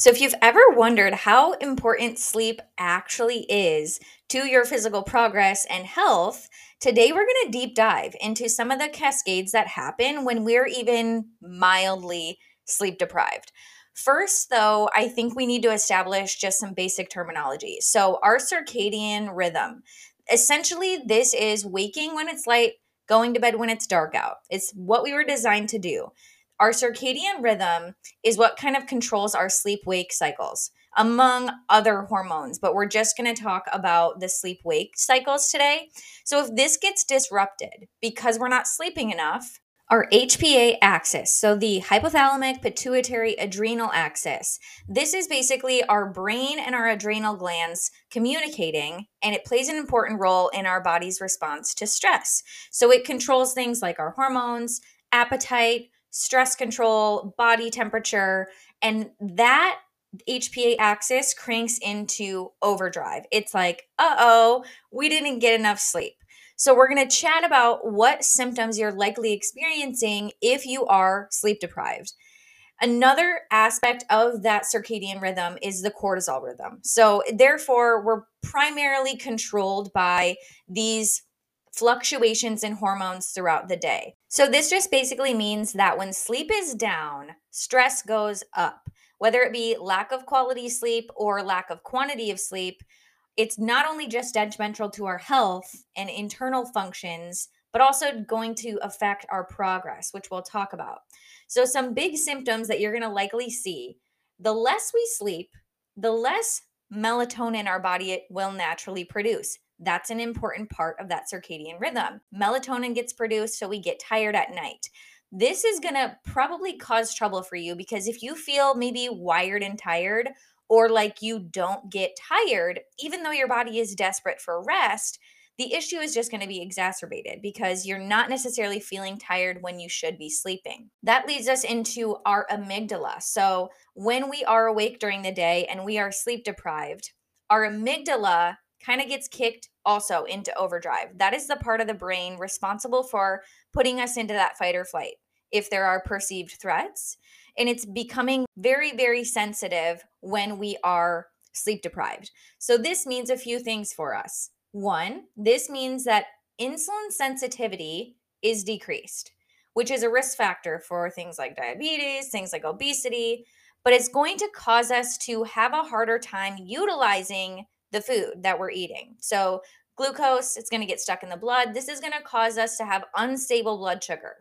So, if you've ever wondered how important sleep actually is to your physical progress and health, today we're going to deep dive into some of the cascades that happen when we're even mildly sleep deprived. First, though, I think we need to establish just some basic terminology. So, our circadian rhythm essentially, this is waking when it's light, going to bed when it's dark out. It's what we were designed to do. Our circadian rhythm is what kind of controls our sleep wake cycles, among other hormones, but we're just going to talk about the sleep wake cycles today. So, if this gets disrupted because we're not sleeping enough, our HPA axis, so the hypothalamic pituitary adrenal axis. This is basically our brain and our adrenal glands communicating, and it plays an important role in our body's response to stress. So it controls things like our hormones, appetite, stress control, body temperature, and that HPA axis cranks into overdrive. It's like, uh oh, we didn't get enough sleep. So, we're going to chat about what symptoms you're likely experiencing if you are sleep deprived. Another aspect of that circadian rhythm is the cortisol rhythm. So, therefore, we're primarily controlled by these fluctuations in hormones throughout the day. So, this just basically means that when sleep is down, stress goes up. Whether it be lack of quality sleep or lack of quantity of sleep, it's not only just detrimental to our health and internal functions, but also going to affect our progress, which we'll talk about. So, some big symptoms that you're going to likely see the less we sleep, the less melatonin our body will naturally produce. That's an important part of that circadian rhythm. Melatonin gets produced, so we get tired at night. This is going to probably cause trouble for you because if you feel maybe wired and tired, or like you don't get tired, even though your body is desperate for rest, the issue is just going to be exacerbated because you're not necessarily feeling tired when you should be sleeping. That leads us into our amygdala. So, when we are awake during the day and we are sleep deprived, our amygdala kind of gets kicked also into overdrive. That is the part of the brain responsible for putting us into that fight or flight if there are perceived threats. And it's becoming very, very sensitive when we are sleep deprived. So, this means a few things for us. One, this means that insulin sensitivity is decreased, which is a risk factor for things like diabetes, things like obesity, but it's going to cause us to have a harder time utilizing the food that we're eating. So, glucose, it's going to get stuck in the blood. This is going to cause us to have unstable blood sugar.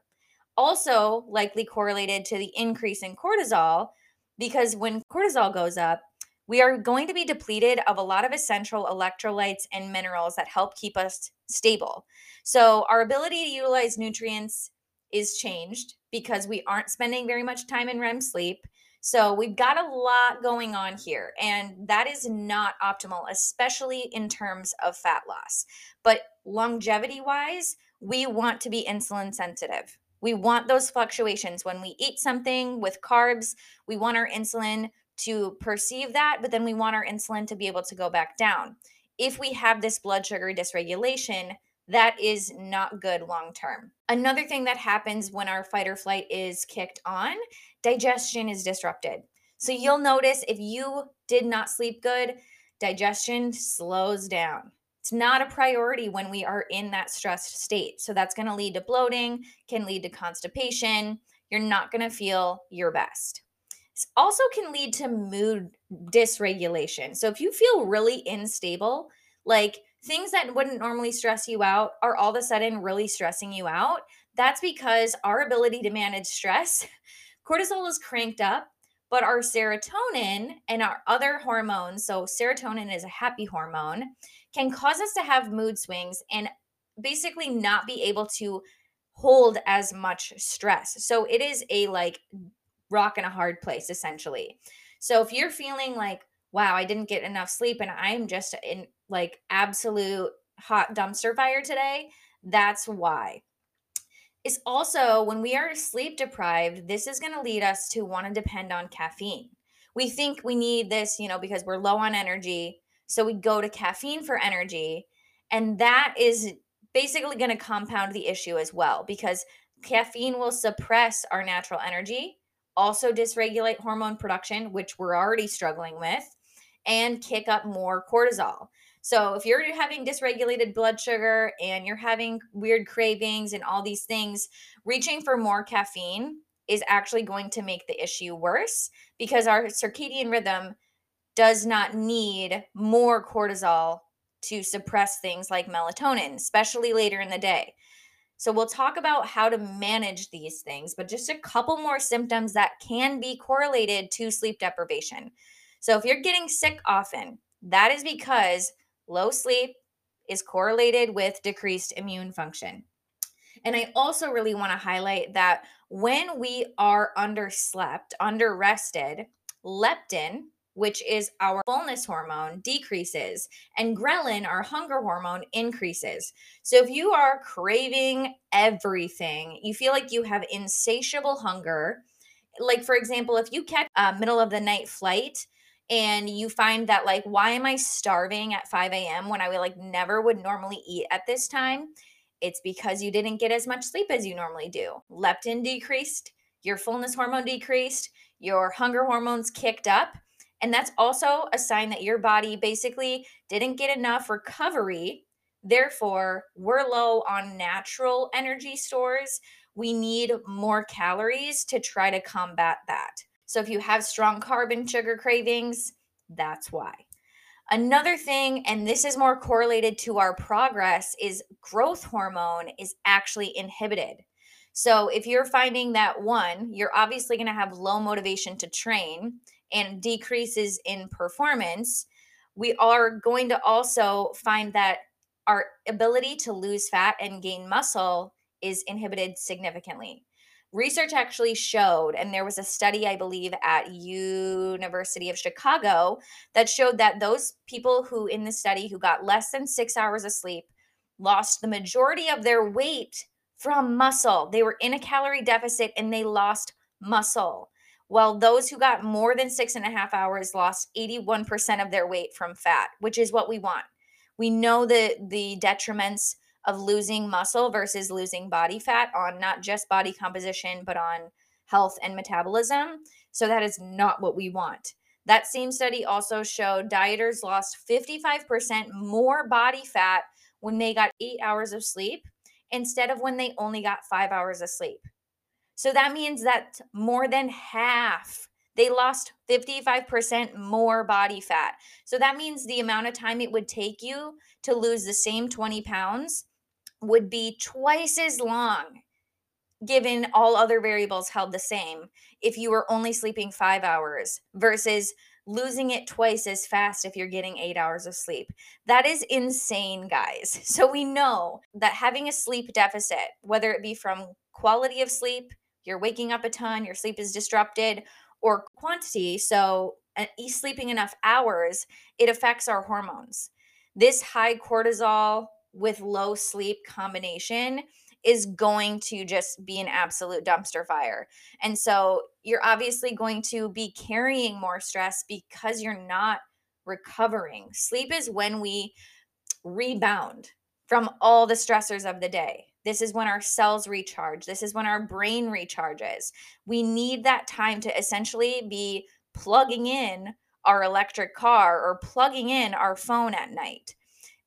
Also, likely correlated to the increase in cortisol, because when cortisol goes up, we are going to be depleted of a lot of essential electrolytes and minerals that help keep us stable. So, our ability to utilize nutrients is changed because we aren't spending very much time in REM sleep. So we've got a lot going on here, and that is not optimal, especially in terms of fat loss. But longevity wise, we want to be insulin sensitive. We want those fluctuations. When we eat something with carbs, we want our insulin to perceive that, but then we want our insulin to be able to go back down. If we have this blood sugar dysregulation, that is not good long term. Another thing that happens when our fight or flight is kicked on, digestion is disrupted. So you'll notice if you did not sleep good, digestion slows down. It's not a priority when we are in that stressed state. So that's going to lead to bloating, can lead to constipation. You're not going to feel your best. This also can lead to mood dysregulation. So if you feel really unstable, like things that wouldn't normally stress you out are all of a sudden really stressing you out. That's because our ability to manage stress, cortisol is cranked up, but our serotonin and our other hormones, so serotonin is a happy hormone, can cause us to have mood swings and basically not be able to hold as much stress. So it is a like rock in a hard place essentially. So if you're feeling like wow, I didn't get enough sleep and I'm just in like absolute hot dumpster fire today, that's why. It's also when we are sleep deprived, this is going to lead us to want to depend on caffeine. We think we need this, you know, because we're low on energy. So we go to caffeine for energy. And that is basically going to compound the issue as well because caffeine will suppress our natural energy also dysregulate hormone production, which we're already struggling with, and kick up more cortisol. So, if you're having dysregulated blood sugar and you're having weird cravings and all these things, reaching for more caffeine is actually going to make the issue worse because our circadian rhythm does not need more cortisol to suppress things like melatonin, especially later in the day. So, we'll talk about how to manage these things, but just a couple more symptoms that can be correlated to sleep deprivation. So, if you're getting sick often, that is because low sleep is correlated with decreased immune function. And I also really want to highlight that when we are underslept, underrested, leptin, which is our fullness hormone, decreases, and ghrelin, our hunger hormone, increases. So if you are craving everything, you feel like you have insatiable hunger. Like, for example, if you catch a middle of the night flight, and you find that like why am i starving at 5 a.m when i would like never would normally eat at this time it's because you didn't get as much sleep as you normally do leptin decreased your fullness hormone decreased your hunger hormones kicked up and that's also a sign that your body basically didn't get enough recovery. Therefore, we're low on natural energy stores. We need more calories to try to combat that. So, if you have strong carb and sugar cravings, that's why. Another thing, and this is more correlated to our progress, is growth hormone is actually inhibited. So, if you're finding that one, you're obviously going to have low motivation to train and decreases in performance, we are going to also find that our ability to lose fat and gain muscle is inhibited significantly. Research actually showed, and there was a study, I believe, at University of Chicago that showed that those people who in the study who got less than six hours of sleep lost the majority of their weight from muscle. They were in a calorie deficit and they lost muscle while those who got more than six and a half hours lost 81% of their weight from fat, which is what we want. We know the the detriments of losing muscle versus losing body fat on not just body composition, but on health and metabolism. So that is not what we want. That same study also showed dieters lost 55% more body fat when they got eight hours of sleep instead of when they only got five hours of sleep. So that means that more than half, they lost 55% more body fat. So that means the amount of time it would take you to lose the same 20 pounds would be twice as long given all other variables held the same if you were only sleeping five hours versus losing it twice as fast if you're getting eight hours of sleep. That is insane, guys. So we know that having a sleep deficit, whether it be from quality of sleep, you're waking up a ton, your sleep is disrupted, or quantity. So, uh, sleeping enough hours, it affects our hormones. This high cortisol with low sleep combination is going to just be an absolute dumpster fire. And so, you're obviously going to be carrying more stress because you're not recovering. Sleep is when we rebound from all the stressors of the day. This is when our cells recharge. This is when our brain recharges. We need that time to essentially be plugging in our electric car or plugging in our phone at night.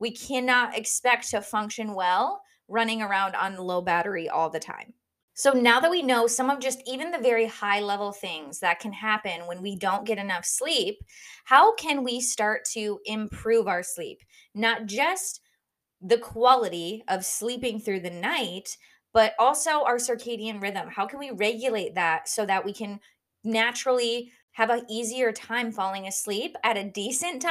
We cannot expect to function well running around on low battery all the time. So now that we know some of just even the very high level things that can happen when we don't get enough sleep, how can we start to improve our sleep? Not just the quality of sleeping through the night, but also our circadian rhythm. How can we regulate that so that we can naturally have a easier time falling asleep at a decent time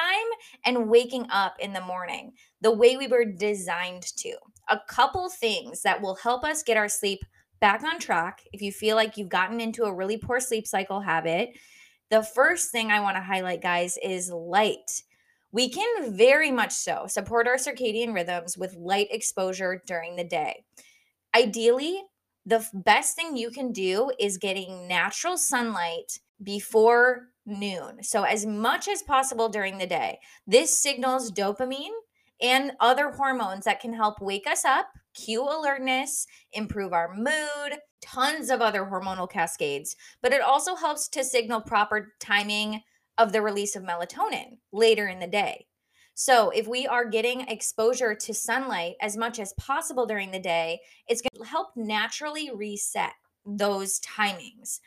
and waking up in the morning the way we were designed to? A couple things that will help us get our sleep back on track if you feel like you've gotten into a really poor sleep cycle habit. The first thing I want to highlight, guys, is light. We can very much so support our circadian rhythms with light exposure during the day. Ideally, the best thing you can do is getting natural sunlight before noon. So, as much as possible during the day. This signals dopamine and other hormones that can help wake us up cue alertness, improve our mood, tons of other hormonal cascades, but it also helps to signal proper timing of the release of melatonin later in the day. So, if we are getting exposure to sunlight as much as possible during the day, it's going to help naturally reset those timings.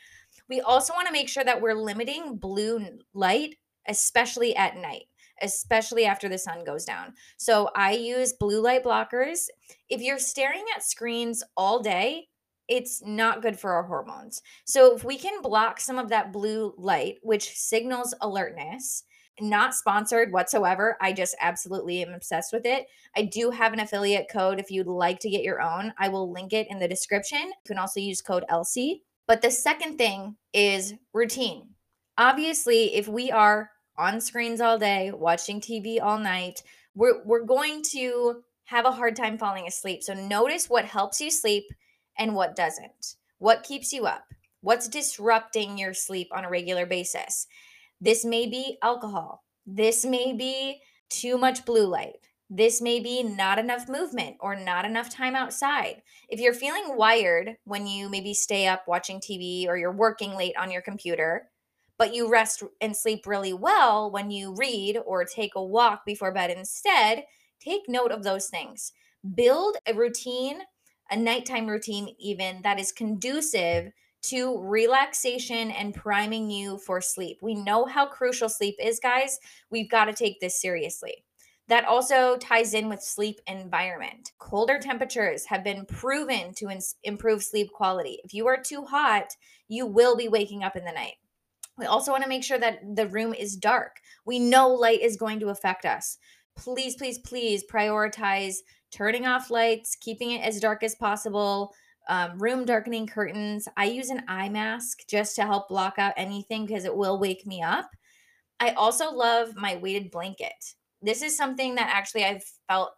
We also want to make sure that we're limiting blue light, especially at night especially after the sun goes down. So I use blue light blockers. If you're staring at screens all day, it's not good for our hormones. So if we can block some of that blue light, which signals alertness, not sponsored whatsoever. I just absolutely am obsessed with it. I do have an affiliate code if you'd like to get your own. I will link it in the description. You can also use code Elsie. But the second thing is routine. Obviously, if we are on screens all day, watching TV all night, we're, we're going to have a hard time falling asleep. So notice what helps you sleep and what doesn't. What keeps you up? What's disrupting your sleep on a regular basis? This may be alcohol. This may be too much blue light. This may be not enough movement or not enough time outside. If you're feeling wired when you maybe stay up watching TV or you're working late on your computer, but you rest and sleep really well when you read or take a walk before bed instead, take note of those things. Build a routine, a nighttime routine, even that is conducive to relaxation and priming you for sleep. We know how crucial sleep is, guys. We've got to take this seriously. That also ties in with sleep environment. Colder temperatures have been proven to ins- improve sleep quality. If you are too hot, you will be waking up in the night. We also want to make sure that the room is dark. We know light is going to affect us. Please, please, please prioritize turning off lights, keeping it as dark as possible, um, room darkening curtains. I use an eye mask just to help block out anything because it will wake me up. I also love my weighted blanket. This is something that actually I've felt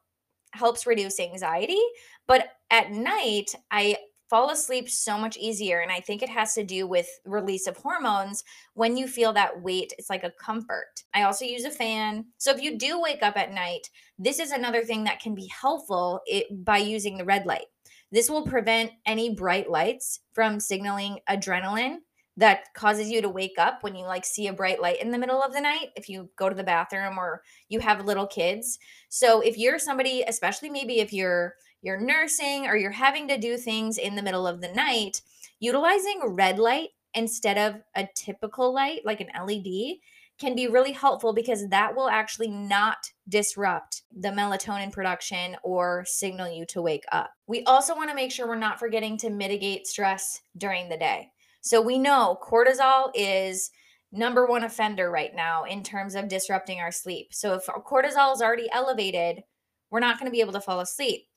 helps reduce anxiety, but at night I fall asleep so much easier and i think it has to do with release of hormones when you feel that weight it's like a comfort. I also use a fan. So if you do wake up at night this is another thing that can be helpful it, by using the red light. This will prevent any bright lights from signaling adrenaline that causes you to wake up when you like see a bright light in the middle of the night if you go to the bathroom or you have little kids so if you're somebody especially maybe if you're you're nursing or you're having to do things in the middle of the night, utilizing red light instead of a typical light like an LED can be really helpful because that will actually not disrupt the melatonin production or signal you to wake up. We also want to make sure we're not forgetting to mitigate stress during the day. So we know cortisol is number one offender right now in terms of disrupting our sleep. So if cortisol is already elevated, we're not going to be able to fall asleep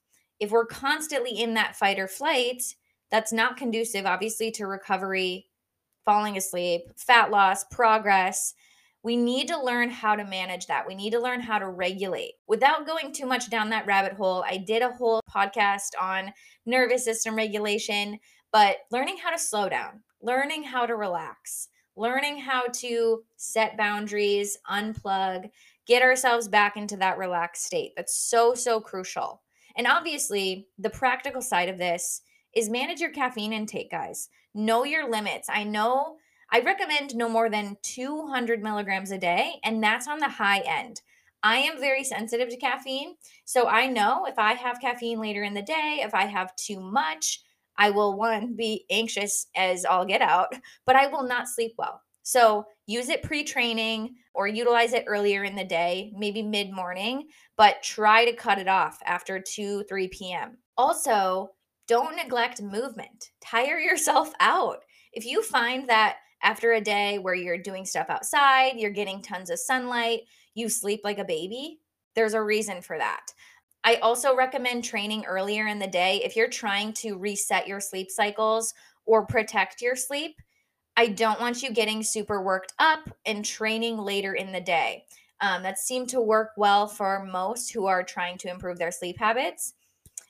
if we're constantly in that fight or flight, that's not conducive, obviously, to recovery, falling asleep, fat loss, progress. We need to learn how to manage that. We need to learn how to regulate. Without going too much down that rabbit hole, I did a whole podcast on nervous system regulation, but learning how to slow down, learning how to relax, learning how to set boundaries, unplug, get ourselves back into that relaxed state. That's so, so crucial. And obviously, the practical side of this is manage your caffeine intake, guys. Know your limits. I know I recommend no more than 200 milligrams a day, and that's on the high end. I am very sensitive to caffeine. So I know if I have caffeine later in the day, if I have too much, I will one be anxious as all get out, but I will not sleep well. So use it pre training or utilize it earlier in the day, maybe mid morning, but try to cut it off after 2, 3 p.m. Also, don't neglect movement. Tire yourself out. If you find that after a day where you're doing stuff outside, you're getting tons of sunlight, you sleep like a baby, there's a reason for that. I also recommend training earlier in the day if you're trying to reset your sleep cycles or protect your sleep I don't want you getting super worked up and training later in the day. Um, that seemed to work well for most who are trying to improve their sleep habits.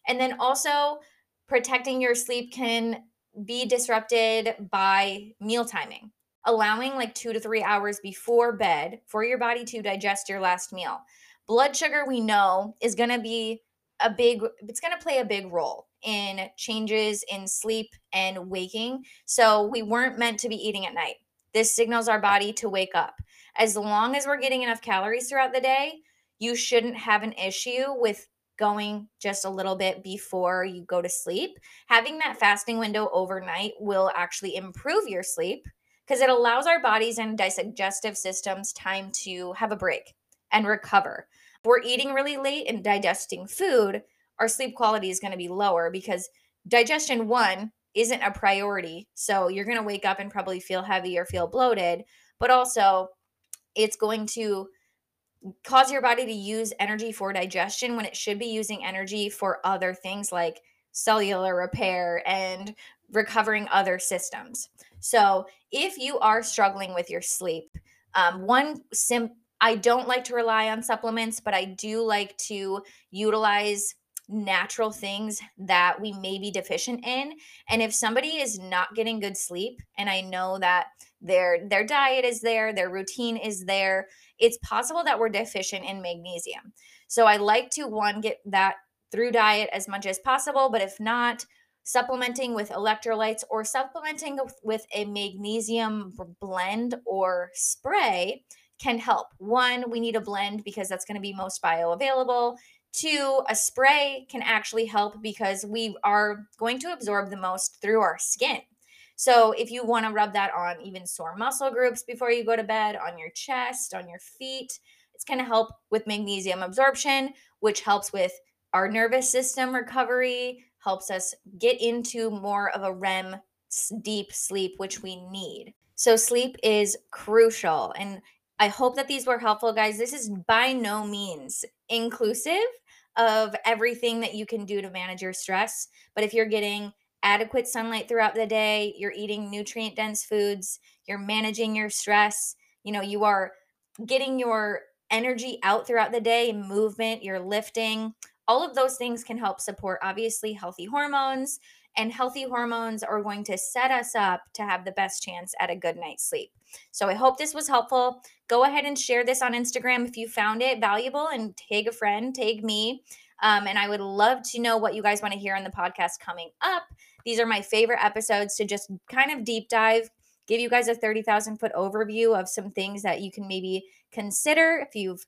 And then also, protecting your sleep can be disrupted by meal timing, allowing like two to three hours before bed for your body to digest your last meal. Blood sugar, we know, is going to be a big it's going to play a big role in changes in sleep and waking. So we weren't meant to be eating at night. This signals our body to wake up. As long as we're getting enough calories throughout the day, you shouldn't have an issue with going just a little bit before you go to sleep. Having that fasting window overnight will actually improve your sleep because it allows our bodies and digestive systems time to have a break and recover. We're eating really late and digesting food, our sleep quality is going to be lower because digestion, one, isn't a priority. So you're going to wake up and probably feel heavy or feel bloated, but also it's going to cause your body to use energy for digestion when it should be using energy for other things like cellular repair and recovering other systems. So, if you are struggling with your sleep, um, one sim I don't like to rely on supplements, but I do like to utilize natural things that we may be deficient in. And if somebody is not getting good sleep, and I know that their their diet is there, their routine is there, it's possible that we're deficient in magnesium. So I like to one get that through diet as much as possible, but if not, supplementing with electrolytes or supplementing with a magnesium blend or spray can help. One, we need a blend because that's going to be most bioavailable. Two, a spray can actually help because we are going to absorb the most through our skin. So if you want to rub that on even sore muscle groups before you go to bed, on your chest, on your feet, it's going to help with magnesium absorption, which helps with our nervous system recovery, helps us get into more of a REM deep sleep, which we need. So, sleep is crucial. And I hope that these were helpful, guys. This is by no means inclusive of everything that you can do to manage your stress. But if you're getting adequate sunlight throughout the day, you're eating nutrient dense foods, you're managing your stress, you know, you are getting your energy out throughout the day, movement, you're lifting, all of those things can help support obviously healthy hormones. And healthy hormones are going to set us up to have the best chance at a good night's sleep. So I hope this was helpful. Go ahead and share this on Instagram if you found it valuable and tag a friend, tag me. Um, and I would love to know what you guys want to hear on the podcast coming up. These are my favorite episodes to just kind of deep dive, give you guys a 30,000 foot overview of some things that you can maybe consider if you've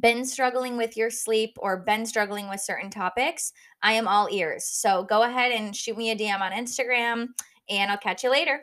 been struggling with your sleep or been struggling with certain topics. I am all ears. So go ahead and shoot me a DM on Instagram, and I'll catch you later.